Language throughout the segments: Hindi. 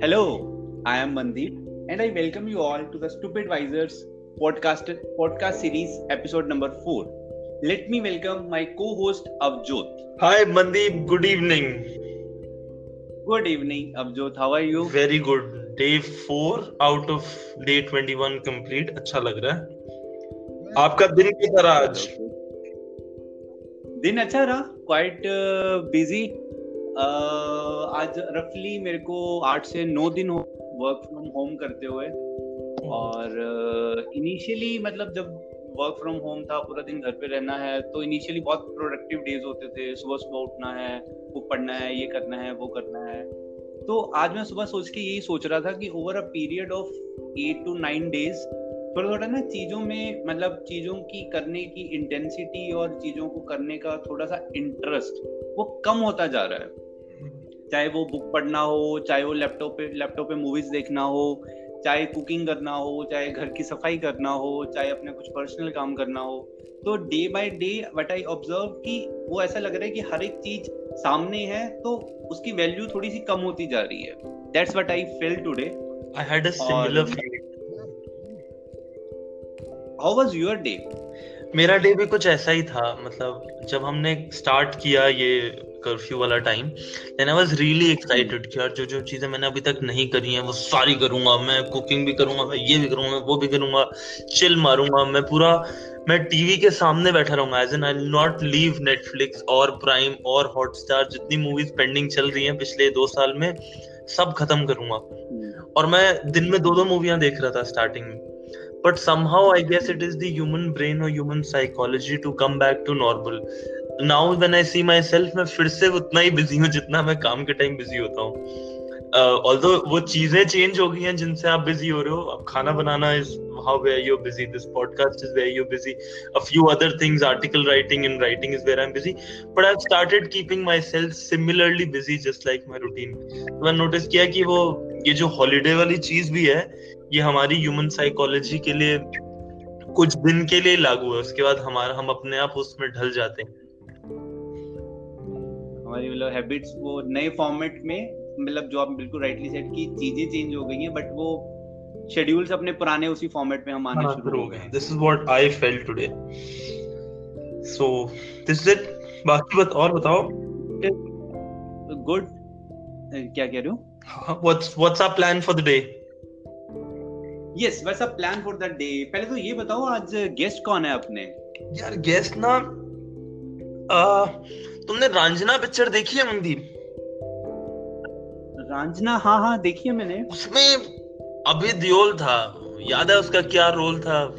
Hello, I am Mandeep, and I welcome you all to the Stupid Visors podcast, podcast series, episode number 4. Let me welcome my co host Avjot. Hi, Mandeep. Good evening. Good evening, Avjot. How are you? Very good. Day 4 out of day 21 complete. अच्छा लग रहा है आपका दिन कैसा रहा आज दिन अच्छा रहा क्वाइट बिज़ी आज रफली मेरे को आठ से नौ दिन हो वर्क फ्रॉम होम करते हुए। और इनिशियली uh, मतलब जब वर्क फ्रॉम होम था पूरा दिन घर पे रहना है तो इनिशियली बहुत प्रोडक्टिव डेज़ होते थे। सुबह सुबह उठना है बुक पढ़ना है ये करना है वो करना है। तो आज मैं सुबह सोच के यही सोच रहा था कि over a period of eight to nine days थोड़ा थोड़ा ना चीज़ों में मतलब चीज़ों की करने की इंटेंसिटी और चीज़ों को करने का थोड़ा सा इंटरेस्ट वो कम होता जा रहा है। चाहे वो बुक पढ़ना हो चाहे वो लैपटॉप पे लैपटॉप पे मूवीज़ देखना हो चाहे कुकिंग करना हो चाहे घर की सफ़ाई करना हो चाहे अपने कुछ पर्सनल काम करना हो तो day by day what I observe कि वो ऐसा लग रहा है कि हर एक चीज़ सामने है तो उसकी वैल्यू थोड़ी सी कम होती जा रही है। That's what I felt today I had a similar how was your day मेरा डे भी कुछ ऐसा ही था मतलब जब हमने स्टार्ट किया ये कर्फ्यू वाला time then I was really excited कि यार जो जो चीज़ें मैंने अभी तक नहीं करी हैं वो सारी करूँगा मैं कुकिंग भी करूँगा मैं ये भी करूँगा वो भी करूँगा चिल मारूँगा मैं पूरा मैं टीवी के सामने बैठा रहूँगा as in I not leave Netflix और प्राइम और हॉटस्टार जितनी मूवीज़ पेंडिंग चल रही हैं पिछले दो साल में सब खत्म करूँगा। और मैं दिन में दो दो मूवियाँ देख रहा था स्टार्टिंग में। But somehow i guess it is the human brain or human psychology to come back to normal now when i see myself मैं फिर से उतना ही बिज़ी हूँ जितना मैं काम के टाइम बिज़ी होता हूँ uh, वो चीज़ें चेंज हो गई हैं जिनसे आप बिज़ी हो रहे हो अब खाना बनाना is how where you're busy this podcast is where you're busy a few other things article writing and writing is where i'm busy but i've started keeping myself similarly busy just like my routine तो मैंने नोटिस किया कि वो ये जो हॉलीडे वाली चीज़ भी है ये हमारी ह्यूमन साइकोलॉजी के लिए कुछ दिन के लिए लागू है उसके बाद हमारा हम अपने आप उसमें ढल जाते हैं। हमारी मतलब हैबिट्स वो नए फॉर्मेट में मतलब जो आप बिल्कुल राइटली सेट की चीज़ें चेंज हो गई हैं बट वो शेड्यूल्स अपने पुराने उसी फॉर्मेट में हम आने हाँ, शुरू हो गए this is what I felt today so this is it बाकी बात और बताओ। गुड क्या कह रहे हो? What's what's our plan for the day yes वैसा प्लान फॉर द डे पहले तो ये बताओ आज गेस्ट कौन है अपने? यार गेस्ट ना आ, तुमने रांझना पिक्चर देखी है मनदीप? रांझना? हाँ हाँ देखी है मैंने। उसमें अभी दियोल था। याद है उसका क्या रोल था?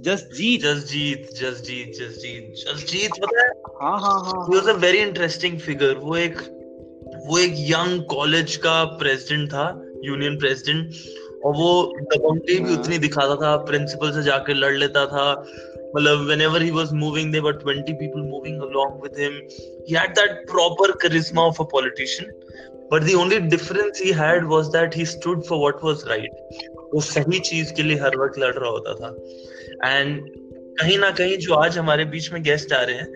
जसजीत। जसजीत जसजीत जसजीत जसजीत पता है? हाँ हाँ हाँ ही। Was a very interesting figure वो एक वो एक यंग कॉलेज का प्रेसिडेंट था यूनियन प्रेसिडेंट और वो दबंगी भी उतनी दिखाता था प्रिंसिपल से जाकर लड़ लेता था मतलब whenever he was moving there were 20 people moving along with him he had that proper charisma of a politician but the only difference he had was that he stood for what was right वो सही चीज़ के लिए हर वक्त लड़ रहा होता था। एंड कहीं ना कहीं जो आज हमारे बीच में गेस्ट आ रहे हैं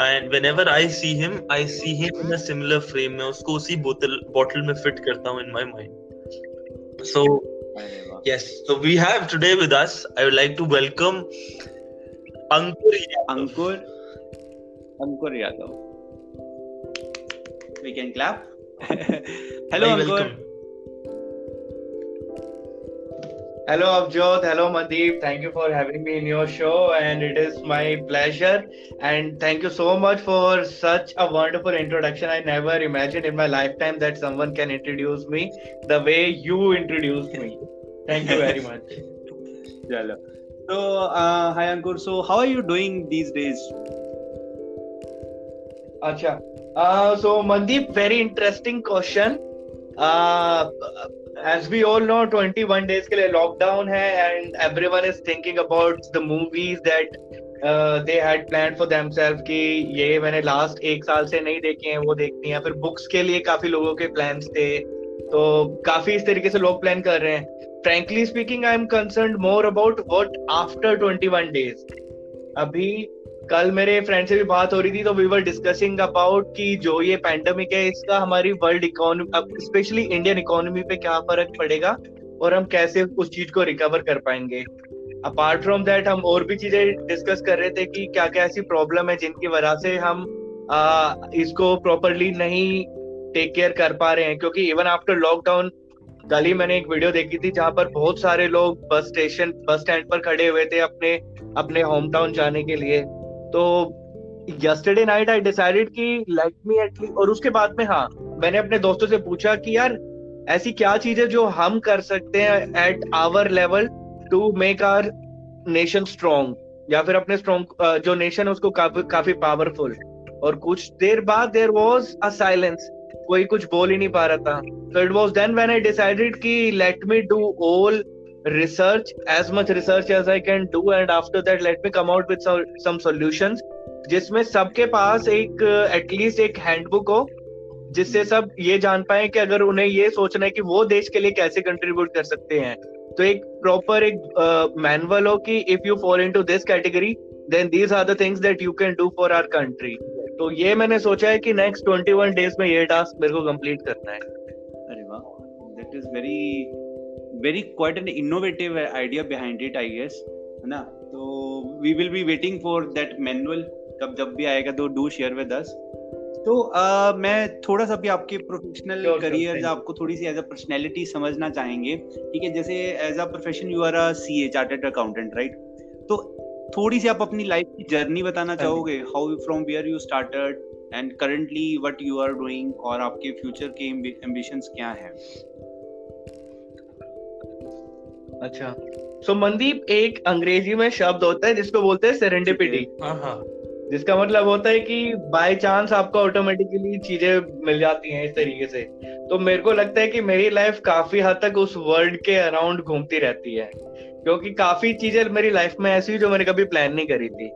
and whenever I see him I see him in similar frame में उसको उसी बोतल बॉटल में फिट करता हूँ in my mind so yes so we have today with us i would like to welcome ankur ankur. Ankur yadav. We can clap. Hello Very ankur. welcome. Hello, Abjot. Hello, Mandeep. Thank you for having me in your show, and it is my pleasure. And thank you so much for such a wonderful introduction. I never imagined in my lifetime that someone can introduce me the way you introduced me. Thank you very much. Chalo. So, uh, hi Ankur. So, how are you doing these days? Acha. Uh, so, Mandeep, very interesting question. Uh, as we all know 21 days के लिए lockdown है and everyone is thinking about the movies that uh, they had planned for themselves कि ये मैंने last एक साल से नहीं देखी हैं वो देखनी है फिर books के लिए काफ़ी लोगों के plans थे तो काफ़ी इस तरीके से लोग plan कर रहे हैं frankly speaking I am concerned more about what after 21 days अभी कल मेरे फ्रेंड से भी बात हो रही थी तो वी वर डिस्कसिंग अबाउट कि जो ये पैंडमिक है इसका हमारी world economy specially Indian economy पे क्या फ़र्क पड़ेगा और हम कैसे उस चीज़ को रिकवर कर पाएँगे। अपार्ट फ्रॉम दैट हम और भी चीज़ें डिस्कस कर रहे थे कि क्या क्या ऐसी प्रॉब्लम है जिनकी वजह से हम आ, इसको प्रॉपरली नहीं टेक केयर कर पा रहे हैं। क्योंकि इवन आफ्टर लॉकडाउन कल ही मैंने एक वीडियो देखी थी जहाँ पर बहुत सारे लोग बस स्टेशन बस स्टैंड पर खड़े हुए थे अपने अपने होम टाउन जाने के लिए। तो यस्टरडे नाइट आई डिसाइडेड कि लेट मी एटलीस्ट और उसके बाद में हाँ मैंने अपने दोस्तों से पूछा कि यार, ऐसी क्या चीज़ है जो हम कर सकते हैं at our level to make our nation strong या फिर अपने स्ट्रॉन्ग जो नेशन है उसको काफ़ी काफ़ी पावरफुल और कुछ देर बाद देर वॉज़ अ साइलेंस कोई कुछ बोल ही नहीं पा रहा था। तो it was then when I decided कि let me do all research as much research as I can do and after that let me come out with some, some solutions जिसमें सबके पास एक एटलीस्ट एक हैंडबुक हो जिससे सब ये जान पाए कि अगर उन्हें ये सोचना है कि वो देश के लिए कैसे कंट्रीब्यूट कर सकते हैं। तो एक प्रॉपर एक मैनुअल uh, हो कि if you fall into this category then these are the things that you can do for our country तो ये मैंने सोचा है कि नेक्स्ट 21 डेज़ में ये टास्क मेरे को कंप्लीट करना है। अरे वाह that is very very quite an innovative idea behind it I guess है ना? तो we will be waiting for that manual कब जब भी आएगा तो डू शेयर विद अस तो uh, मैं थोड़ा सा भी आपके प्रोफेशनल करियर sure, आपको थोड़ी सी एज अ पर्सनैलिटी समझना चाहेंगे ठीक है? जैसे as a profession you are a C A chartered accountant right तो थोड़ी सी आप अपनी लाइफ की जर्नी बताना हाँ चाहोगे how from where you started and currently what you are doing और आपके फ्यूचर के एम्बिशंस क्या हैं? अच्छा। सो so, मनदीप एक अंग्रेज़ी में शब्द होता है जिसको बोलते हैं सेरेंडिपिटी हाँ, हाँ। जिसका मतलब होता है कि बाय चांस आपको ऑटोमेटिकली चीज़ें मिल जाती हैं इस तरीके से। तो मेरे को लगता है कि मेरी लाइफ काफ़ी हद तक उस वर्ल्ड के अराउंड घूमती रहती है। क्योंकि काफ़ी चीज़ें मेरी लाइफ में ऐसी जो मैंने कभी प्लान नहीं करी थी।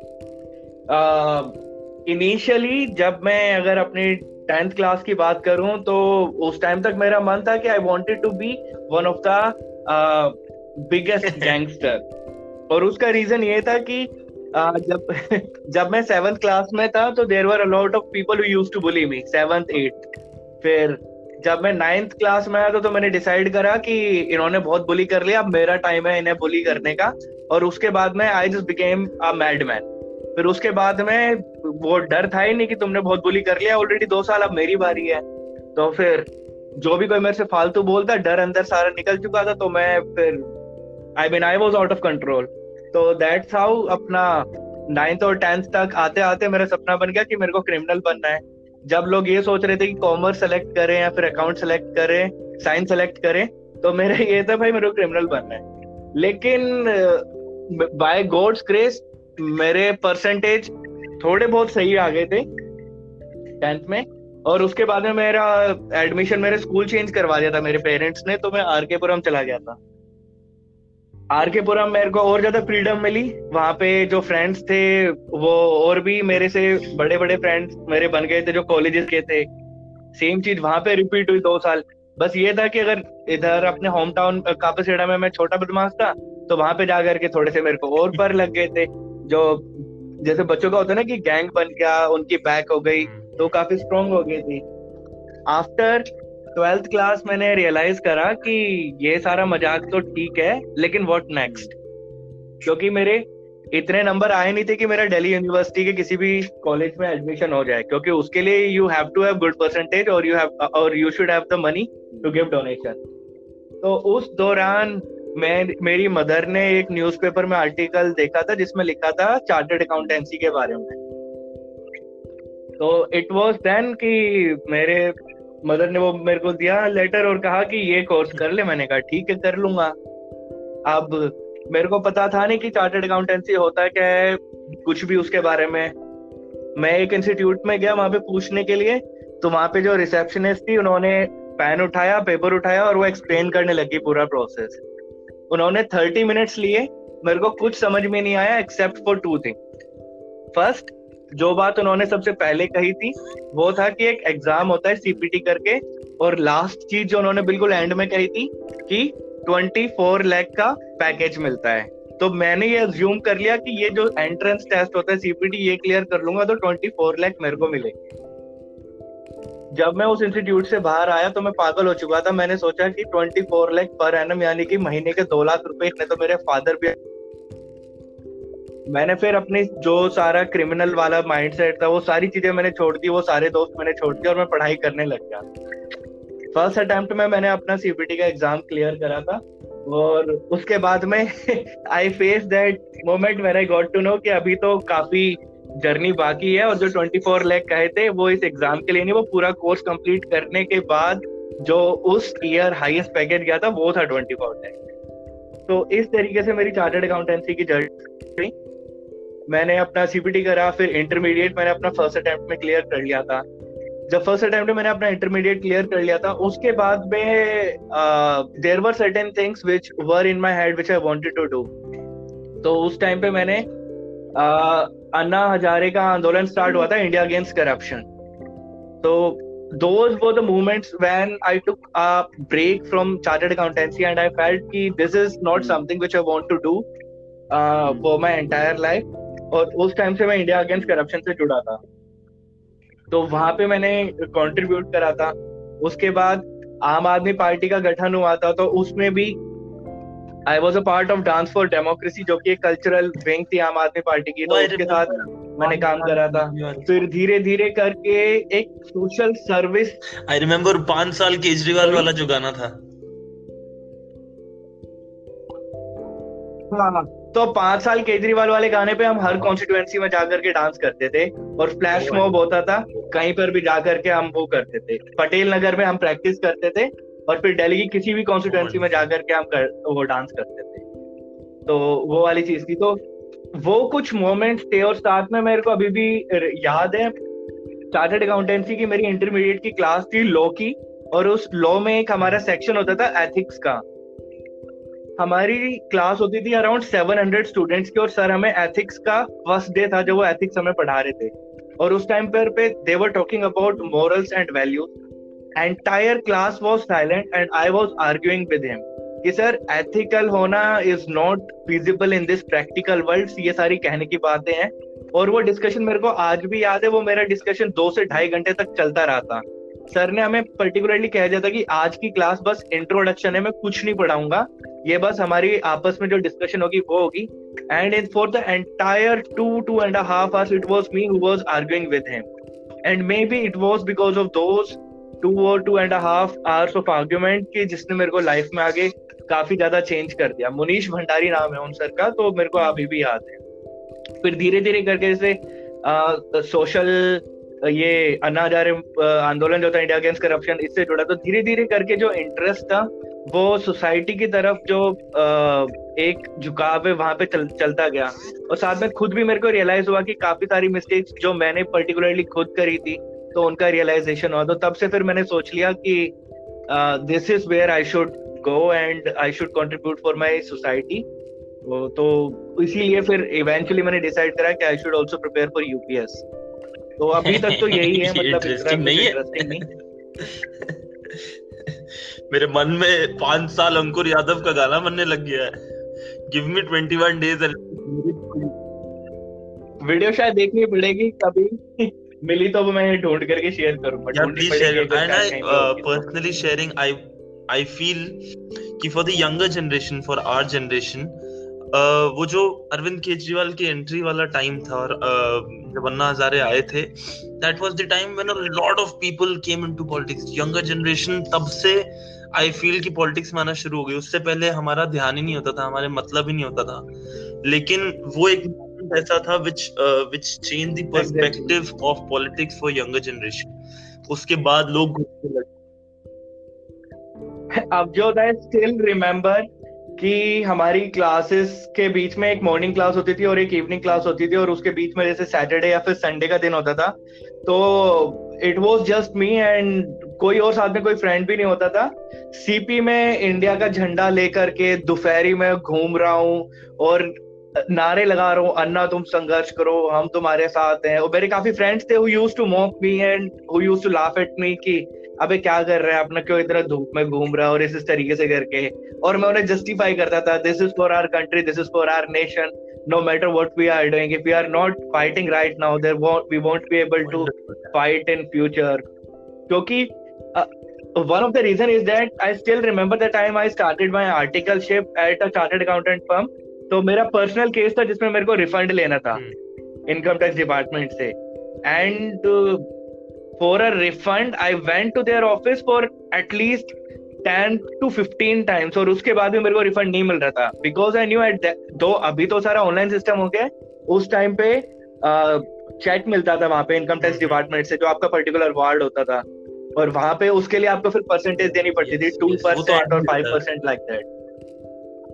इनिशियली uh, जब मैं अगर अपनी टेंथ क्लास की बात करूँ तो उस टाइम तक मेरा मन था कि I wanted to be one of the biggest gangster और उसका रीजन ये था कि आ, जब जब मैं सेवंथ क्लास में था तो there were a lot of people to bully me seventh eight फिर जब मैं नाइन्थ क्लास में आया था तो मैंने डिसाइड करा कि इन्होंने बहुत बुली कर लिया अब मेरा टाइम है इन्हें बुली करने का। और उसके बाद में I just became a mad man फिर उसके बाद में वो डर था ही नहीं कि तुमने बहुत बुली कर लिया ऑलरेडी दो साल अब मेरी बारी है। तो फिर जो भी कोई मेरे से फालतू बोलता डर अंदर सारा निकल चुका था तो मैं फिर I mean I was out of control तो दैट्स हाउ अपना नाइन्थ और टेंथ तक आते आते मेरा सपना बन गया कि मेरे को क्रिमिनल बनना है। जब लोग ये सोच रहे थे कि कॉमर्स सेलेक्ट करें या फिर अकाउंट सेलेक्ट करें साइंस सेलेक्ट करें तो मेरा ये था, भाई, मेरे को क्रिमिनल बनना है। लेकिन बाय गॉड्स ग्रेस मेरे परसेंटेज थोड़े बहुत सही आ गए थे टेंथ में। और उसके बाद में मेरा एडमिशन मेरे स्कूल चेंज करवा दिया था मेरे पेरेंट्स ने तो मैं आर पुरम चला गया था। आर के पुरम मेरे को और ज़्यादा फ्रीडम मिली। वहाँ पे जो फ्रेंड्स थे वो और भी मेरे से बड़े बड़े फ्रेंड्स मेरे बन गए थे जो कॉलेजेस के थे। सेम चीज़ वहाँ पे रिपीट हुई दो साल। बस ये था कि अगर इधर अपने होम टाउन कापासेड़ा में मैं छोटा बदमाश था तो वहाँ पे जाकर के थोड़े से मेरे को और पर लग गए थे। जो जैसे बच्चों का होता है ना कि गैंग बन गया उनकी बैक हो गई तो काफ़ी स्ट्रॉन्ग हो गई थी। आफ्टर ट्वेल्थ क्लास मैंने रियलाइज़ करा कि ये सारा मज़ाक तो ठीक है, लेकिन व्हाट नेक्स्ट क्योंकि मेरे इतने नंबर आए नहीं थे कि मेरा दिल्ली यूनिवर्सिटी के किसी भी कॉलेज में एडमिशन हो जाए, क्योंकि उसके लिए you have to have good percentage और यू हैव और you should have the money to give donation तो उस दौरान मैं, मेरी मदर ने एक न्यूज़पेपर में आर्टिकल देखा था, जिसमें लिखा था चार्टर्ड अकाउंटेंसी के बारे में। तो इट वाज देन कि मेरे मदर ने वो मेरे को दिया लेटर और कहा कि ये कोर्स कर ले। मैंने कहा, ठीक है, कर लूँगा। अब मेरे को पता था नहीं कि चार्टर्ड अकाउंटेंसी होता क्या है, कुछ भी उसके बारे में। मैं एक इंस्टीट्यूट में गया वहाँ पे पूछने के लिए तो वहाँ पे जो रिसेप्शनिस्ट थी, उन्होंने पेन उठाया पेपर उठाया और वो एक्सप्लेन करने लगी पूरा प्रोसेस उन्होंने थर्टी मिनट्स लिए। मेरे को कुछ समझ में नहीं आया except for two thing first जो बात उन्होंने सबसे पहले कही थी, वो था कि एक एग्ज़ाम होता है सीपीटी करके, और लास्ट चीज़ जो उन्होंने बिल्कुल एंड में कही थी कि ट्वेंटी फोर लैख का पैकेज मिलता है। तो मैंने ये अज्यूम कर लिया कि ये जो एंट्रेंस टेस्ट होता है सीपीटी ये क्लियर कर लूँगा तो ट्वेंटी फोर लैख मेरे को मिलेंगे जब मैं उस इंस्टीट्यूट से बाहर आया तो मैं पागल हो चुका था। मैंने सोचा कि twenty four lakh per annum यानी कि महीने के दो लाख रुपए इतने तो मेरे फादर भी मैंने फिर अपनी जो सारा क्रिमिनल वाला माइंडसेट था, वो सारी चीज़ें मैंने छोड़ दी, वो सारे दोस्त मैंने छोड़ दिए और मैं पढ़ाई करने लग गया। फ़र्स्ट अटेम्प्ट में मैंने अपना सीपीटी का एग्ज़ाम क्लियर करा था और उसके बाद में I face that moment where I got to know कि अभी तो काफ़ी जर्नी बाकी है और जो 24 लैख कहे थे, वो इस एग्ज़ाम के लिए नहीं, वो पूरा कोर्स कंप्लीट करने के बाद जो उस ईयर हाईएस्ट पैकेज गया था, वो था 24 लैख तो इस तरीके से मेरी चार्टर्ड अकाउंटेंसी की जर्नी मैंने अपना सीपीटी करा फिर इंटरमीडिएट मैंने अपना फ़र्स्ट अटेम्प्ट में क्लियर कर लिया था। जब फ़र्स्ट अटेम्प्ट में मैंने अपना इंटरमीडिएट क्लियर कर लिया था उसके बाद में there were certain things which were in my head which I wanted to do तो उस टाइम पे मैंने uh, अन्ना हजारे का आंदोलन स्टार्ट हुआ था इंडिया अगेंस्ट करप्शन तो those were the moments when I took a break from chartered accountancy and I felt कि this is not something which I want to do uh, for my entire life. और उस टाइम से मैं इंडिया अगेंस्ट करप्शन से जुड़ा था। तो वहाँ पे मैंने कंट्रीब्यूट करा था। उसके बाद आम आदमी पार्टी का गठन हुआ था तो उसमें भी I was a part of dance for democracy जो कि एक कल्चरल विंग थी आम आदमी पार्टी की तो उसके साथ मैंने काम करा था। फिर धीरे धीरे करके एक सोशल सर्विस आई रिमेम्बर पाँच साल केजरीवाल वाला जो गाना था। हाँ। तो पाँच साल केजरीवाल वाले गाने पे हम हर कॉन्स्टिट्युएंसी में जाकर के डांस करते थे और फ्लैश मॉब होता था कहीं पर भी जाकर के हम वो करते थे। पटेल नगर में हम प्रैक्टिस करते थे और फिर दिल्ली की किसी भी कॉन्स्टिट्युएंसी में जाकर के हम कर, वो डांस करते थे। तो वो वाली चीज़ थी। तो वो कुछ मोमेंट्स थे और साथ में मेरे को अभी भी याद है चार्टर्ड अकाउंटेंसी की मेरी इंटरमीडिएट की क्लास थी लॉ की और उस लॉ में एक हमारा सेक्शन होता था एथिक्स का। हमारी क्लास होती थी अराउंड 700 स्टूडेंट्स की और सर हमें एथिक्स का फ़र्स्ट डे था जब वो एथिक्स हमें पढ़ा रहे थे। और उस टाइम पर पे they were talking about morals and values entire class was silent and I was arguing with him कि सर एथिकल होना is not feasible in this practical world ये सारी कहने की बातें हैं। और वो डिस्कशन मेरे को आज भी याद है, वो मेरा डिस्कशन दो से ढाई घंटे तक चलता रहा था। सर ने हमें पर्टिकुलरली कह दिया था कि आज की क्लास बस इंट्रोडक्शन है, मैं कुछ नहीं पढ़ाऊँगा। ये बस हमारी आपस में जो डिस्कशन होगी, वो होगी। And in for the entire two two and half hours it was me who was arguing with him and maybe it was because of those two और two and half hours of argument कि जिसने मेरे को लाइफ में आगे काफ़ी ज़्यादा चेंज कर दिया। मुनीश भंडारी नाम है उन सर का तो मेरे को अभी भी याद है। फिर धीरे धीरे करके जैसे सोशल ये अन्ना हजारे आंदोलन जो था इंडिया अगेंस्ट करप्शन इससे जुड़ा। तो धीरे धीरे करके जो इंटरेस्ट था वो सोसाइटी की तरफ़ जो एक झुकाव है वहाँ पे चल, चलता गया। और साथ में खुद भी मेरे को रियलाइज़ हुआ कि काफ़ी सारी मिस्टेक्स जो मैंने पर्टिकुलरली खुद करी थी तो उनका रियलाइजेशन हुआ। तो तब से फिर मैंने सोच लिया कि this is where I should go and I should contribute for my society तो इसीलिए फिर इवेंचुअली मैंने डिसाइड करा कि I should also prepare for UPS तो अभी तक तो यही है मतलब इंटरेस्टिंग नहीं है। मेरे मन में पाँच साल अंकुर यादव का गाना बनने लग गया है। Give me twenty one days video शायद देखनी पड़ेगी कभी मिली तो मैं ढूंढ करके शेयर करूँगा। Please share and I personally sharing I I feel कि for the younger generation for our generation वो जो अरविंद केजरीवाल की एंट्री वाला टाइम था और जब अन्ना हजारे आए थे that was the time when a lot of people came into politics younger generation तब से आई फील कि पॉलिटिक्स में आना शुरू हो गई। उससे पहले हमारा ध्यान ही नहीं होता था हमारे मतलब ही नहीं होता था। लेकिन वो एक ऐसा था which which change the perspective of politics for younger generation उसके बाद लोग अब जो है स्टिल रिमेम्बर कि हमारी क्लासेस के बीच में एक मॉर्निंग क्लास होती थी और एक इवनिंग क्लास होती थी और उसके बीच में जैसे सैटरडे या फिर संडे का दिन होता था। तो it was just me and कोई और साथ में कोई फ्रेंड भी नहीं होता था। सीपी में इंडिया का झंडा लेकर के दोपहरी में घूम रहा हूँ और नारे लगा रहा हूँ, अन्ना, तुम संघर्ष करो, हम तुम्हारे साथ हैं। और मेरे काफ़ी फ्रेंड्स थे who used to mock me and who used to laugh at me कि अबे क्या कर रहा है अपना क्यों इतना धूप में घूम रहा है और इस इस तरीके से करके और मैं उन्हें जस्टिफाई करता था this is for our country this is for our nation no matter what we are doing if we are not fighting right now there won't we won't be able to fight in क्योंकि uh, one of the reason is that I still remember the time I started my articleship at a chartered accountant firm तो मेरा पर्सनल केस था जिसमें मेरे को रिफंड लेना था इनकम टैक्स डिपार्टमेंट से and for a refund I went to their office for at least ten to fifteen times और उसके बाद भी मेरे को रिफंड नहीं मिल रहा था। बिकॉज़ आई न्यू एट दो अभी तो सारा ऑनलाइन सिस्टम हो गया उस टाइम पे चेक uh, मिलता था वहाँ पे इनकम टैक्स डिपार्टमेंट से जो आपका पर्टिकुलर वार्ड होता था। और वहाँ पे उसके लिए आपको फिर परसेंटेज देनी पड़ती थी टू परसेंट और फाइव परसेंट लाइक दैट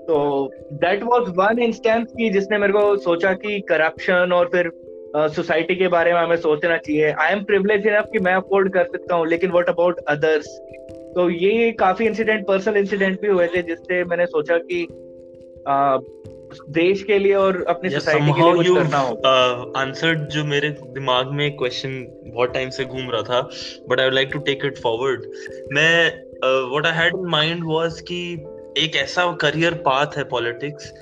तो दैट वाज वन इंस्टेंस की जिसने मेरे को सोचा कि करप्शन और फिर सोसाइटी uh, के बारे में हमें सोचना चाहिए। आई एम प्रिविलेज इनफ कि मैं अफोर्ड कर सकता हूँ लेकिन व्हाट अबाउट अदर्स तो ये काफ़ी इंसिडेंट पर्सनल इंसिडेंट भी हुए थे जिससे मैंने सोचा कि uh, देश के लिए और अपनी सोसाइटी के लिए कुछ करना होगा। आंसर्ड जो मेरे दिमाग में क्वेश्चन बहुत टाइम से घूम रहा था but I like to take it forward मैं what I had in mind was कि एक ऐसा करियर पाथ है politics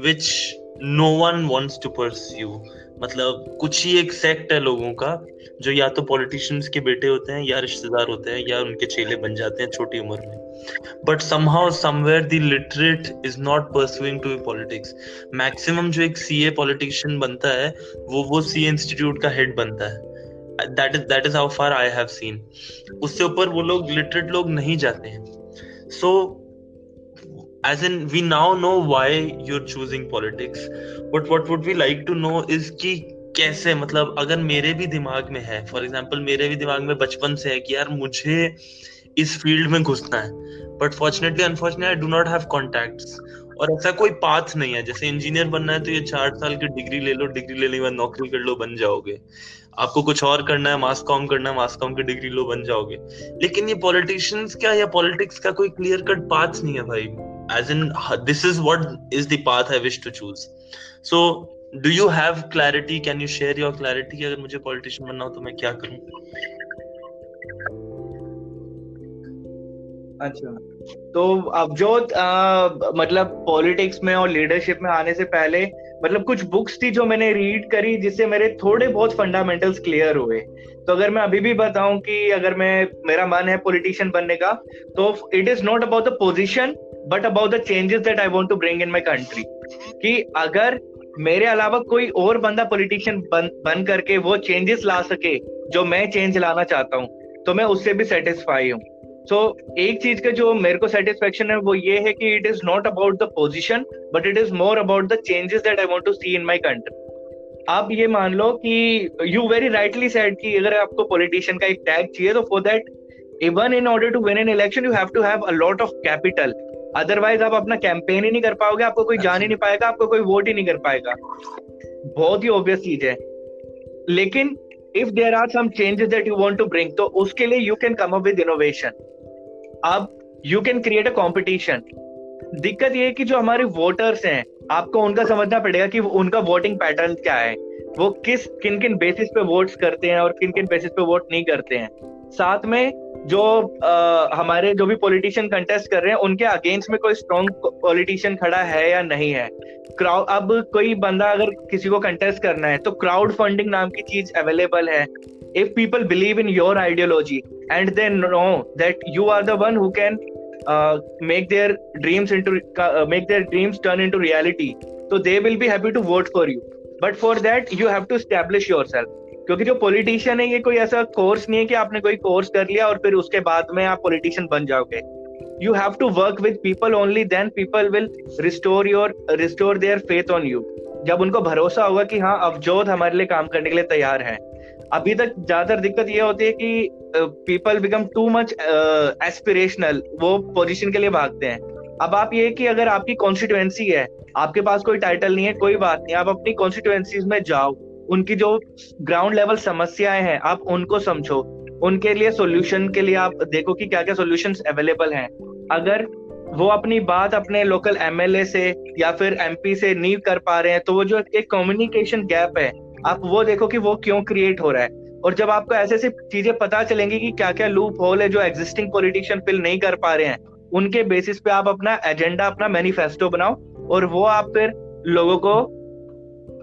which no one wants to pursue मतलब कुछ ही एक सेक्ट है लोगों का जो या तो पॉलिटिशियंस के बेटे होते हैं या रिश्तेदार होते हैं या उनके चेले बन जाते हैं छोटी उम्र में। But somehow somewhere the literate is not pursuing to politics maximum जो एक सीए पॉलिटिशियन बनता है वो वो सी इंस्टीट्यूट का हेड बनता है। That is that is how far I have seen उससे ऊपर वो लोग लिटरेट लोग नहीं जाते हैं। सो so, as in, we now know why you're choosing politics, but what would we like to know is कि कैसे मतलब अगर मेरे भी दिमाग में है फॉर एग्ज़ाम्पल मेरे भी दिमाग में बचपन से है कि यार मुझे इस फ़ील्ड में घुसना है but fortunately unfortunately I do not have contacts और ऐसा कोई पाथ नहीं है, जैसे इंजीनियर बनना है तो ये चार साल की डिग्री ले लो डिग्री लेने के बाद नौकरी कर लो, बन जाओगे। आपको कुछ और करना है मास कॉम करना है मास कॉम की डिग्री लो, बन जाओगे। लेकिन ये पॉलिटिशियंस का या पॉलिटिक्स का कोई क्लियर कट पाथ नहीं है भाई? As in this is what is the path i wish to choose. So do you have clarity? Can you share your clarity? अगर मुझे politician बनना हो तो मैं क्या करूँ अच्छा तो अब जो आ, मतलब पॉलिटिक्स में और लीडरशिप में आने से पहले मतलब कुछ बुक्स थी जो मैंने रीड करी जिससे मेरे थोड़े बहुत फंडामेंटल्स क्लियर हुए। तो अगर मैं अभी भी बताऊँ कि अगर मैं मेरा मन है पॉलिटिशियन बनने का तो it is not about the position but about the changes that I want to bring in my country कि अगर मेरे अलावा कोई और बंदा पॉलिटिशियन बन बन करके वो चेंजेस ला सके जो मैं चेंज लाना चाहता हूँ तो मैं उससे भी सेटिस्फाई हूँ। सो so, एक चीज़ का जो मेरे को सेटिस्फेक्शन है वो ये है कि it is not about the position but it is more about the changes that I want to see in my country आप ये मान लो कि यू वेरी राइटली सेड कि अगर आपको पॉलिटिशियन का एक टैग चाहिए तो for that even in order to win an election you have to have a lot of capital otherwise आप अपना कैंपेन ही नहीं कर पाओगे, आपको कोई जान ही नहीं पाएगा, आपको कोई वोट ही नहीं कर पाएगा। बहुत ही ऑब्वियस चीज़ है। लेकिन if there are some changes that you want to bring तो उसके लिए you can come up with innovation अब you can create a competition दिक्कत ये है कि जो हमारे वोटर्स हैं, आपको उनका समझना पड़ेगा कि उनका वोटिंग पैटर्न क्या है। वो किस किन किन बेसिस पे वोट्स करते हैं और किन किन बेसिस पे वोट नहीं करते हैं। साथ में जो आ, हमारे जो भी पॉलिटिशियन कंटेस्ट कर रहे हैं उनके अगेंस्ट में कोई स्ट्रॉन्ग पॉलिटिशियन खड़ा है या नहीं है? क्राउड अब कोई बंदा अगर किसी को कंटेस्ट करना है तो क्राउड फंडिंग नाम की चीज़ अवेलेबल है। If people believe in your ideology and they know that you are the one who can make their dreams into make their dreams turn into reality तो they will be happy to vote for you but for that you have to establish yourself क्योंकि जो पॉलिटिशियन है, ये कोई ऐसा कोर्स नहीं है कि आपने कोई कोर्स कर लिया और फिर उसके बाद में आप पॉलिटिशियन बन जाओगे। You have to work with people only then people will restore your restore their faith on you जब उनको भरोसा होगा कि हाँ अवजोत हमारे लिए काम करने के लिए तैयार है। अभी तक ज़्यादातर दिक्कत ये होती है कि people become too much aspirational वो पोजीशन के लिए भागते हैं। अब आप ये कि अगर आपकी कॉन्स्टिट्युएंसी है, आपके पास कोई टाइटल नहीं है, कोई बात नहीं, आप अपनी कॉन्स्टिट्युएंसीज में जाओ। उनकी जो ग्राउंड लेवल समस्याएँ हैं, आप उनको समझो। उनके लिए सॉल्यूशन के लिए आप देखो कि क्या क्या सॉल्यूशंस अवेलेबल हैं। अगर वो अपनी बात अपने लोकल एमएलए से या फिर एमपी से नहीं कर पा रहे हैं तो वो जो एक कम्युनिकेशन गैप है, आप वो देखो कि वो क्यों क्रिएट हो रहा है। और जब आपको ऐसे ऐसे चीज़ें पता चलेंगी कि क्या क्या लूप होल है जो एग्जिस्टिंग पॉलिटिशियन फिल नहीं कर पा रहे हैं, उनके बेसिस पे आप अपना एजेंडा अपना मैनिफेस्टो बनाओ और वो आप फिर लोगों को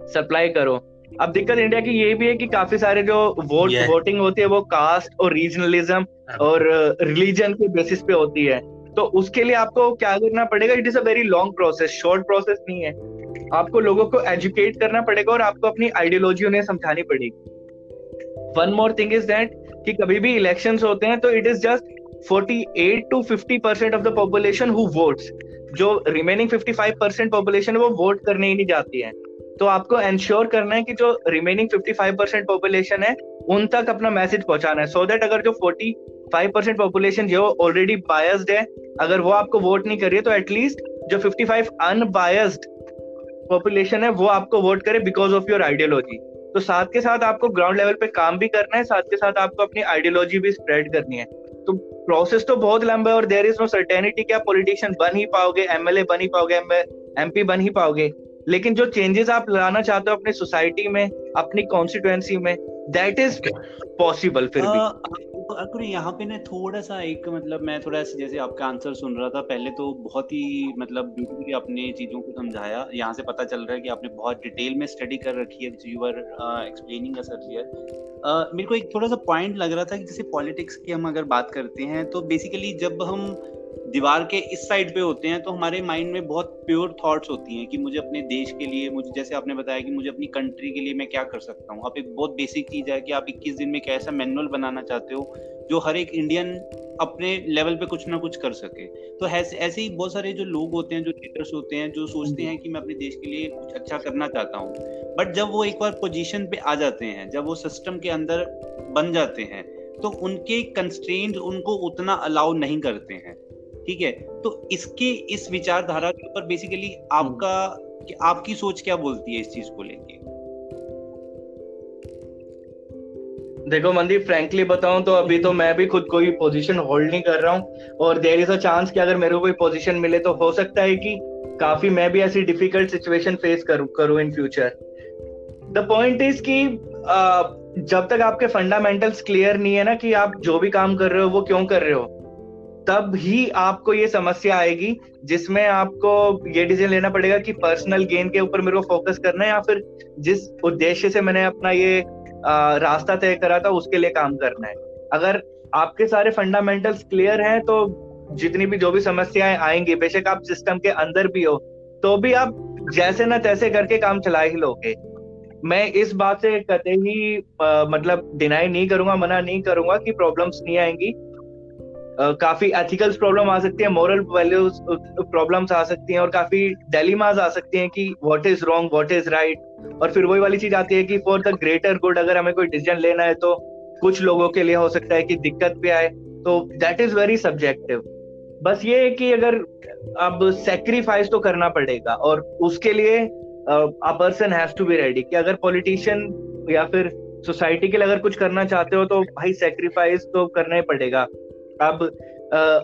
सप्लाई करो। अब दिक्कत इंडिया की ये भी है कि काफ़ी सारे जो वोट yeah. वोटिंग होती है वो कास्ट और रीजनलिज्म और रिलीजन के बेसिस पे होती है। तो उसके लिए आपको क्या करना पड़ेगा? It is a very long process short process नहीं है। आपको लोगों को एजुकेट करना पड़ेगा और आपको अपनी आइडियोलॉजी उन्हें समझानी पड़ेगी। One more thing is that कि कभी भी इलेक्शन होते हैं तो it is just 48 to 50 percent of the population who votes जो रिमेनिंग 55 परसेंट पॉपुलेशन है वो वोट करने ही नहीं जाती है। तो आपको एंश्योर करना है कि जो रिमेनिंग 55 परसेंट पॉपुलेशन है, उन तक अपना मैसेज पहुंचाना है सो so दैट अगर जो 45 परसेंट पॉपुलेशन जो ऑलरेडी बायस्ड है, अगर वो आपको वोट नहीं करिए तो एटलीस्ट जो 55 अनबायस्ड पॉपुलेशन है, वो आपको वोट करे बिकॉज़ ऑफ़ योर आइडियोलॉजी तो साथ के साथ आपको ग्राउंड लेवल पे काम भी करना है, साथ के साथ आपको अपनी आइडियोलॉजी भी स्प्रेड करनी है। तो प्रोसेस तो बहुत लंबा है और देर इज़ नो सर्टेनिटी क्या पॉलिटिशियन बन ही पाओगे एमएलए बन ही पाओगे एमपी बन ही पाओगे। लेकिन जो चेंजेस आप लाना चाहते हो अपनी सोसाइटी में अपनी कॉन्स्टिट्युएंसी में दैट इज़ पॉसिबल फिर भी। अकुर यहाँ पे ना थोड़ा सा एक मतलब मैं थोड़ा सा जैसे आपका आंसर सुन रहा था पहले तो बहुत ही मतलब ब्यूटीफुली आपने चीज़ों को समझाया। यहाँ से पता चल रहा है कि आपने बहुत डिटेल में स्टडी कर रखी है you are explaining us earlier मेरे को एक थोड़ा सा पॉइंट लग रहा था कि जैसे पॉलिटिक्स की हम अगर बात करते हैं तो बेसिकली जब हम दीवार के इस साइड पे होते हैं तो हमारे माइंड में बहुत प्योर थॉट्स होती हैं कि मुझे अपने देश के लिए, मुझे जैसे आपने बताया कि मुझे अपनी कंट्री के लिए मैं क्या कर सकता हूँ। आप एक बहुत बेसिक चीज़ है कि आप 21 दिन में कैसा मैनुअल बनाना चाहते हो, जो हर एक इंडियन अपने लेवल पे कुछ ना कुछ कर सके। तो ऐसे ऐसे ही बहुत सारे जो लोग होते हैं, जो लीडर्स होते हैं, जो सोचते हैं कि मैं अपने देश के लिए कुछ अच्छा करना चाहता हूँ बट जब वो एक बार पोजीशन पे आ जाते हैं, जब वो सिस्टम के अंदर बन जाते हैं तो उनके कंस्ट्रेंट उनको उतना अलाउ नहीं करते हैं। ठीक है? तो इसके इस विचारधारा के ऊपर बेसिकली आपका आपकी सोच क्या बोलती है इस चीज़ को लेके? देखो मंदीप फ्रैंकली बताऊँ तो अभी तो मैं भी खुद कोई पोजीशन होल्ड नहीं कर रहा हूँ। और देर इज़ अ चांस कि अगर मेरे को कोई पोजीशन मिले तो हो सकता है कि काफ़ी मैं भी ऐसी डिफ़िकल्ट सिचुएशन फेस करूँ करूँ in future the point is कि जब तक आपके फंडामेंटल्स क्लियर नहीं है ना कि आप जो भी काम कर रहे हो वो क्यों कर रहे हो? तब ही आपको ये समस्या आएगी जिसमें आपको ये डिसीज़न लेना पड़ेगा कि पर्सनल गेन के ऊपर मेरे को फोकस करना है या फिर जिस उद्देश्य से मैंने अपना ये रास्ता तय करा था उसके लिए काम करना है। अगर आपके सारे फंडामेंटल्स क्लियर हैं तो जितनी भी जो भी समस्याएँ आएँगी बेशक आप सिस्टम के अंदर भी हो तो भी आप जैसे ना तैसे करके काम चला ही लोगे। मैं इस बात से कते ही आ, मतलब डिनाई नहीं करूँगा मना नहीं करूँगा कि प्रॉब्लम्स नहीं आएँगी। काफ़ी एथिकल्स प्रॉब्लम आ सकती है मॉरल वैल्यूज़ प्रॉब्लम्स आ सकती हैं और काफ़ी डेलीमाज आ सकती हैं कि what is wrong what is right और फिर वही वाली चीज़ आती है कि फॉर द ग्रेटर गुड अगर हमें कोई डिसीज़न लेना है तो कुछ लोगों के लिए हो सकता है कि दिक्कत भी आए। तो दैट इज़ वेरी सब्जेक्टिव बस ये है कि अगर अब सेक्रीफाइस तो करना पड़ेगा और उसके लिए, a person has to be ready कि अगर पॉलिटिशियन या फिर सोसाइटी के लिए अगर कुछ करना चाहते हो तो भाई सेक्रीफाइस तो करना ही पड़ेगा। अब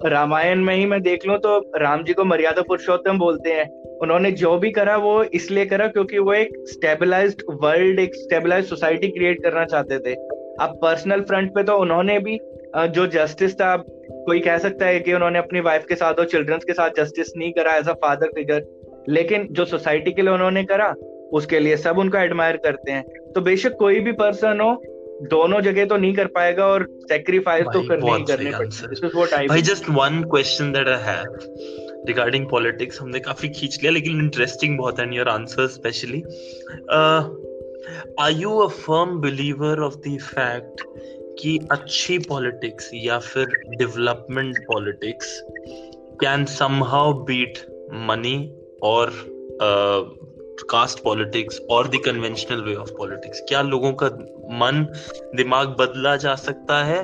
रामायण में ही मैं देख लूँ तो राम जी को मर्यादा पुरुषोत्तम बोलते हैं। उन्होंने जो भी करा वो इसलिए करा क्योंकि वो एक स्टेबलाइज्ड वर्ल्ड एक स्टेबलाइज्ड सोसाइटी क्रिएट करना चाहते थे। अब पर्सनल फ्रंट पे तो उन्होंने भी जो जस्टिस था, कोई कह सकता है कि उन्होंने अपनी वाइफ के साथ और चिल्ड्रंस के साथ जस्टिस नहीं करा एज अ फादर फिगर लेकिन जो सोसाइटी के लिए उन्होंने करा, उसके लिए सब उनको एडमायर करते हैं। तो बेशक कोई भी पर्सन हो दोनों जगह तो नहीं कर पाएगा और सेक्रीफाइस तो करने ही करने पड़ेंगे। भाई just one question that I have regarding politics हमने काफ़ी खींच लिया लेकिन इंटरेस्टिंग बहुत है your answer specially are you a firm believer of the fact कि अच्छी पॉलिटिक्स या फिर development politics can somehow beat money और कास्ट पॉलिटिक्स और the conventional way of politics क्या लोगों का मन, दिमाग बदला जा सकता है?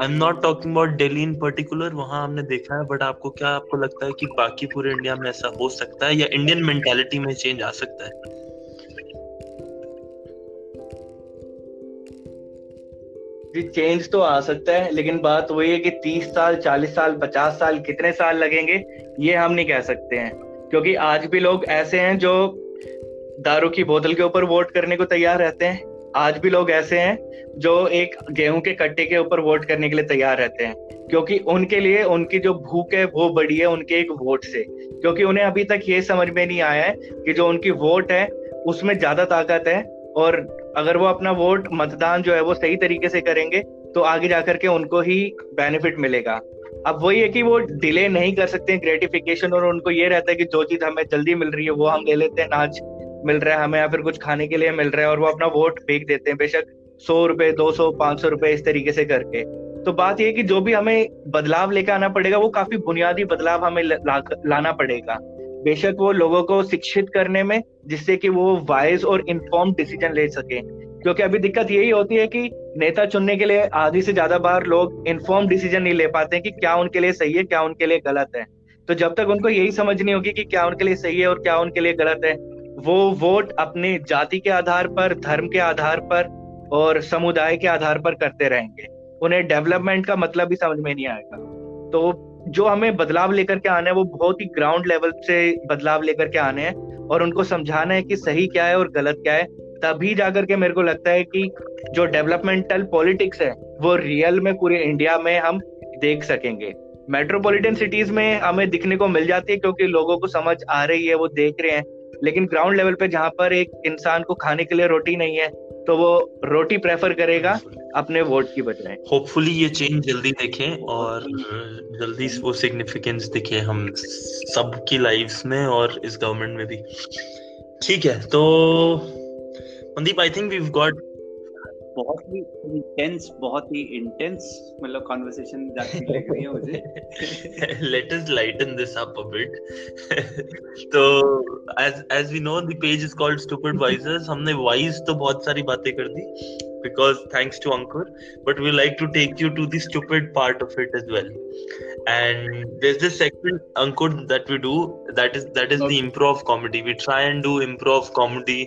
I am not talking about Delhi in particular वहाँ हमने देखा है बट आपको क्या, आपको लगता है कि बाकी पूरे इंडिया में ऐसा हो सकता है या इंडियन मेंटालिटी में चेंज आ सकता है? जी चेंज तो आ सकता है, लेकिन बात वही है कि 30 साल 40 साल 50 साल कितने साल लगेंगे, ये हम नहीं कह सकते हैं। क्योंकि आज भी लोग ऐसे हैं जो दारू की बोतल के ऊपर वोट करने को तैयार रहते हैं। आज भी लोग ऐसे हैं जो एक गेहूँ के कट्टे के ऊपर वोट करने के लिए तैयार रहते हैं, क्योंकि उनके लिए उनकी जो भूख है वो बड़ी है उनके एक वोट से। क्योंकि उन्हें अभी तक ये समझ में नहीं आया है कि जो उनकी वोट है, उसमें ज़्यादा ताकत है और अगर वो अपना वोट मतदान जो है वो सही तरीके से करेंगे तो आगे जाकर के उनको ही बेनिफिट मिलेगा। अब वही है कि वो डिले नहीं कर सकते ग्रेटिफिकेशन और उनको ये रहता है कि जो चीज़ हमें जल्दी मिल रही है, वो हम ले लेते हैं नाच मिल रहा है हमें या फिर कुछ खाने के लिए मिल रहा है और वो अपना वोट फेंक देते हैं बेशक सौ रुपए दो सौ पाँच सौ रुपए इस तरीके से करके। तो बात ये कि जो भी हमें बदलाव लेकर आना पड़ेगा वो काफ़ी बुनियादी बदलाव हमें ला, लाना पड़ेगा। बेशक वो लोगों को शिक्षित करने में जिससे कि वो वाइज और इन्फॉर्म डिसीज़न ले सके। क्योंकि अभी दिक्कत यही होती है कि नेता चुनने के लिए आधी से ज़्यादा बार लोग इन्फॉर्म डिसीज़न नहीं ले पाते हैं कि क्या उनके लिए सही है क्या उनके लिए गलत है। तो जब तक उनको यही समझ नहीं होगी कि क्या उनके लिए सही है और क्या उनके लिए गलत है वो वोट अपने जाति के आधार पर, धर्म के आधार पर और समुदाय के आधार पर करते रहेंगे। उन्हें डेवलपमेंट का मतलब भी समझ में नहीं आएगा। तो जो हमें बदलाव लेकर के आना है, वो बहुत ही ग्राउंड लेवल से बदलाव लेकर के आने हैं और उनको समझाना है कि सही क्या है और गलत क्या है। तभी जाकर के मेरे को लगता है कि जो डेवलपमेंटल पॉलिटिक्स है, वो रियल में पूरे इंडिया में हम देख सकेंगे। मेट्रोपॉलिटन सिटीज़ में हमें दिखने को मिल जाती है क्योंकि लोगों को समझ आ रही है, वो देख रहे हैं। लेकिन ग्राउंड लेवल पे जहाँ पर एक इंसान को खाने के लिए रोटी नहीं है तो वो रोटी प्रेफर करेगा अपने वोट की बजाय। होपफुली ये चेंज जल्दी दिखे और जल्दी वो सिग्निफिकेंस दिखे हम सबकी लाइफ में और इस गवर्नमेंट में भी। ठीक है तो Mandeep I think we got बहुत ही इंटेंस बहुत ही इंटेंस मतलब कॉन्वर्सेशन जाती लग रही है मुझे let us lighten this up a bit तो as as we know the page is called stupid wisers हमने वाइज तो बहुत सारी बातें कर दी because thanks to Ankur but we like to take you to the stupid part of it as well and there's this section Ankur that we do that is that is okay. the improv comedy we try and do improv comedy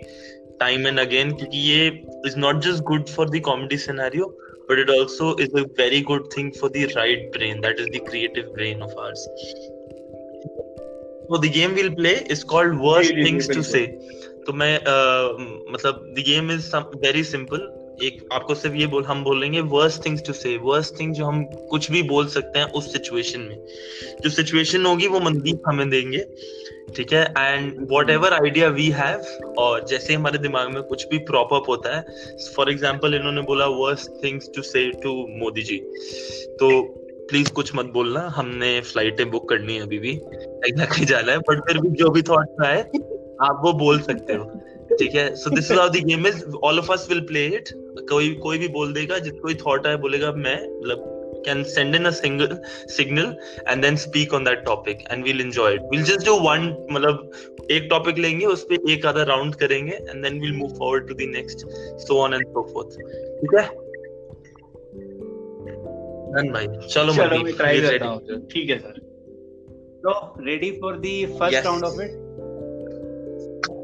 time and again क्योंकि ये is not just good for the comedy scenario but it also is a very good thing for the right brain that is the creative brain of ours so the game we'll play is called worst really, things to say तो मैं uh, मतलब the game is some, very simple एक आपको सिर्फ़ ये बोल हम बोलेंगे worst things to say worst thing जो हम कुछ भी बोल सकते हैं उस सिचुएशन में जो सिचुएशन होगी वो मनदीप हमें देंगे ठीक है? And whatever idea we have और जैसे हमारे दिमाग में कुछ भी प्रॉप अप होता है फॉर एग्ज़ाम्पल इन्होंने बोला worst things to say to Modi ji. तो प्लीज़ कुछ मत बोलना, हमने फ्लाइटें बुक करनी है अभी भी, कहीं जाना है बट फिर भी जो भी थॉट है आप वो बोल सकते हो। ठीक है? So this is how the game is all of us will play it कोई कोई भी बोल देगा, जिसको थॉट आए, बोलेगा, मैं मतलब can send in a single signal and then speak on that topic and we'll enjoy it we'll just do one मतलब एक टॉपिक लेंगे उस पे एक आधा राउंड करेंगे and then we'll move forward to the next so on and so forth ठीक है डन भाई चलो चलो मैं ट्राई करता हूं ठीक है sir so ready for the first yes. round of it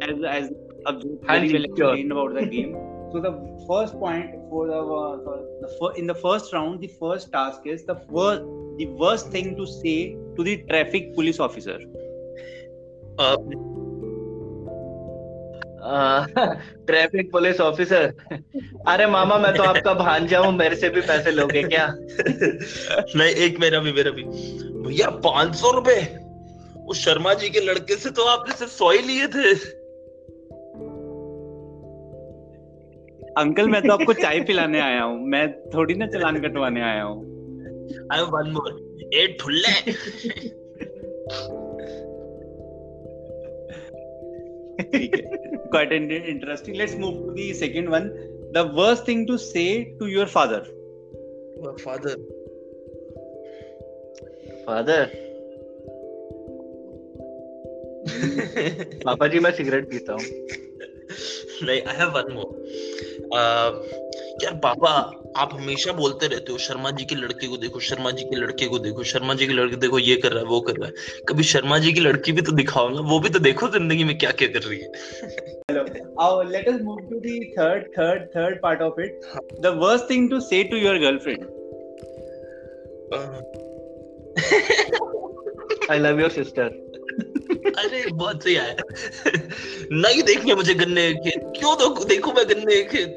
as as very well explained about the game. So the first point for the, uh, the fir- in the first round, the first task is the first the worst thing to say to the traffic police officer. Uh, traffic police officer अरे मामा मैं तो आपका भांजा हूँ मेरे से भी पैसे लोगे क्या नहीं एक मेरा भी मेरा भी भैया पाँच सौ रुपए उस शर्मा जी के लड़के से तो आपने सिर्फ़ सौ ही लिए थे अंकल मैं तो आपको चाय पिलाने आया हूँ। मैं थोड़ी ना चलान कटवाने आया हूँ। Interesting let's move to the second one the worst thing to say to your father father father papa ji मैं सिगरेट पीता हूँ। नहीं आई हैव वन मोर यार पापा आप हमेशा बोलते रहते हो शर्मा जी के लड़के को देखो शर्मा जी के लड़के को देखो शर्मा जी के लड़के देखो ये कर रहा है वो कर रहा है कभी शर्मा जी की लड़की भी तो दिखाओ ना वो भी तो देखो ज़िंदगी में क्या क्या कर रही है Hello. Uh, let us move to the third, third, third part of it. The worst thing to say to your girlfriend. Uh. I love your sister अरे बहुत सही आया नहीं देखने मुझे गन्ने के खेत। क्यों तो देखूँ मैं गन्ने के खेत?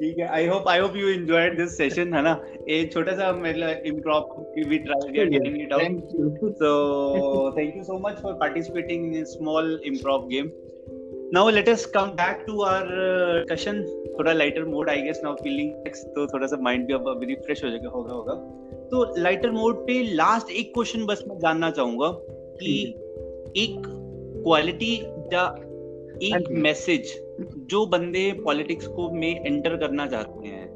ठीक है I hope I hope you enjoyed this session है ना? एक छोटा सा मतलब improv we try getting it out so thank you so much for participating in a small improv game. Now let us come back to our uh, discussion. थोड़ा lighter mode I guess now feeling तो थोड़ा सा माइंड भी अब रिफ्रेश हो जाएगा होगा होगा। तो लाइटर मोड पे लास्ट एक क्वेश्चन बस मैं जानना चाहूँगा कि एक क्वालिटी या एक मैसेज जो बंदे पॉलिटिक्स को में एंटर करना चाहते हैं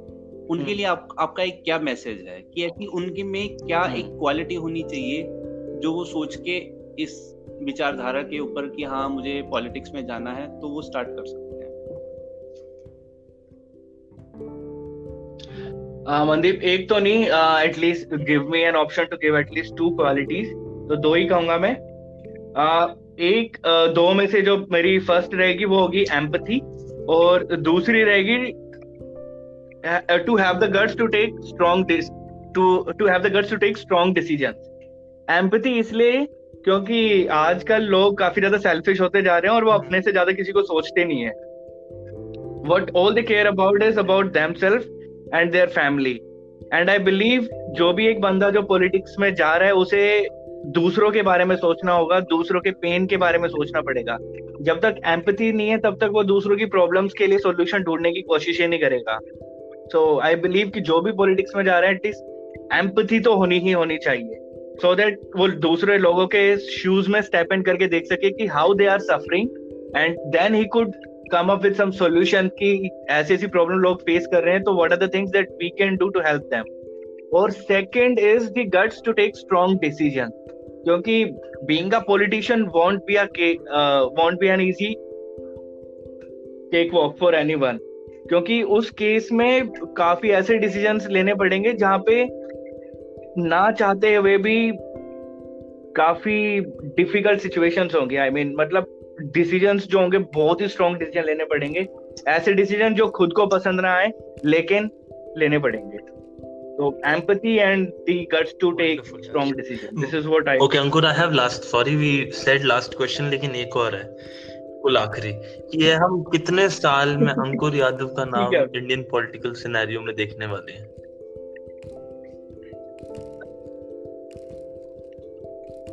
उनके हम्म। लिए आप, आपका एक क्या मैसेज है कि ऐसी उनके में क्या हम्म। एक क्वालिटी होनी चाहिए जो वो सोच के इस विचारधारा के ऊपर कि हाँ मुझे पॉलिटिक्स में जाना है तो वो स्टार्ट कर सकते मनदीप एक तो नहीं at least give me an option to give at least two qualities तो दो ही कहूँगा मैं. Uh, एक uh, दो में से जो मेरी फ़र्स्ट रहेगी वो होगी एम्पथी और दूसरी रहेगी to have the guts to take strong to to have the guts to take strong decision empathy इसलिए क्योंकि आजकल लोग काफ़ी ज़्यादा सेल्फिश होते जा रहे हैं और वो अपने से ज़्यादा किसी को सोचते नहीं है. What all they care about is about them self and their family and I believe जो भी एक बंदा जो पॉलिटिक्स में जा रहा है, उसे दूसरों के बारे में सोचना होगा, दूसरों के पेन के बारे में सोचना पड़ेगा। जब तक एम्पथी नहीं है, तब तक वो दूसरों की प्रॉब्लम्स के लिए सॉल्यूशन ढूँढने की कोशिश ही नहीं करेगा। सो आई बिलीव कि जो भी पॉलिटिक्स में जा रहा है एटलीस्ट एम्पथी तो होनी ही होनी चाहिए। सो so दैट वो दूसरे लोगों के शूज़ में स्टेप इन करके देख सके कि how they are suffering and then he could come up with some solution कि ऐसी ऐसी प्रॉब्लम लोग फेस कर रहे हैं तो what are the things that we can do to help them और second is the guts to take strong decision क्योंकि being a politician won't be a won't be an easy cake walk for anyone क्योंकि उस केस में काफ़ी ऐसे डिसीजंस लेने पड़ेंगे जहाँ पे ना चाहते हुए भी काफ़ी डिफ़िकल्ट सिचुएशंस होंगे आई I मीन mean, मतलब डिसीजंस जो होंगे बहुत ही स्ट्रॉन्ग डिसीज़न लेने पड़ेंगे। ऐसे डिसीज़न जो खुद को पसंद ना आए लेकिन लेने पड़ेंगे। तो empathy and the guts to take Wonderful, strong Yash. decisions this is what i okay Ankur I have last sorry we said last question लेकिन एक और है कुल आखिरी। ये हम कितने साल में अंकुर यादव का नाम इंडियन पॉलिटिकल सिनेरियो में देखने वाले हैं?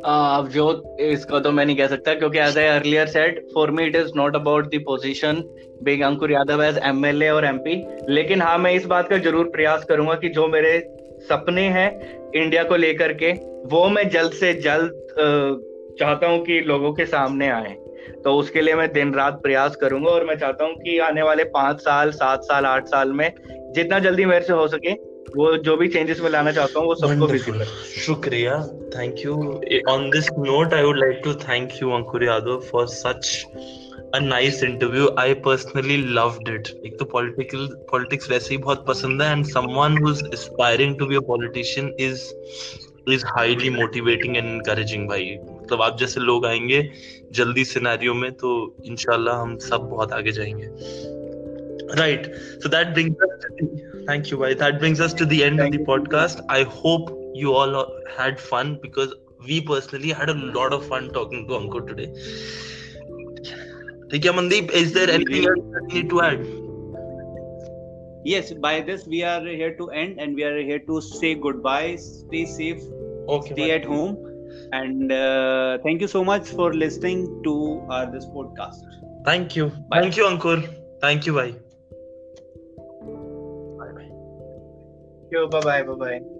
अब जो इसका तो मैं नहीं कह सकता, क्योंकि as I earlier said for me it is not about the position big Ankur Yadav as MLA और एमपी लेकिन हाँ मैं इस बात का ज़रूर प्रयास करूँगा कि जो मेरे सपने हैं इंडिया को लेकर के, वो मैं जल्द से जल्द चाहता हूँ कि लोगों के सामने आए। तो उसके लिए मैं दिन रात प्रयास करूँगा और मैं चाहता हूँ कि आने वाले पाँच साल, सात साल, आठ साल में जितना जल्दी मेरे से हो सके वो जो भी चेंजेस मैं लाना चाहता हूँ वो सबको. विजिबल शुक्रिया thank you on this note i would like to thank you ankur yadav for such a nice interview i personally loved it एक तो political politics वैसे ही बहुत पसंद है and someone who's aspiring to be a politician is is highly motivating and encouraging भाई मतलब आप जैसे लोग आएँगे जल्दी सिनेरियो में तो इंशाल्लाह हम सब बहुत आगे जाएँगे Right. So that brings us to the, thank you, Vai. That brings us to the end thank of the podcast. I hope you all had fun because we personally had a lot of fun talking to Ankur today. Thank you, Mandeep. Is there anything else that you need to add? Yes, by this we are here to end and we are here to say goodbye. Stay safe. Okay, stay at home. And uh, thank you so much for listening to our, this podcast. Thank you. Bye. Thank you, Ankur. Thank you. Bye. Bye bye bye bye bye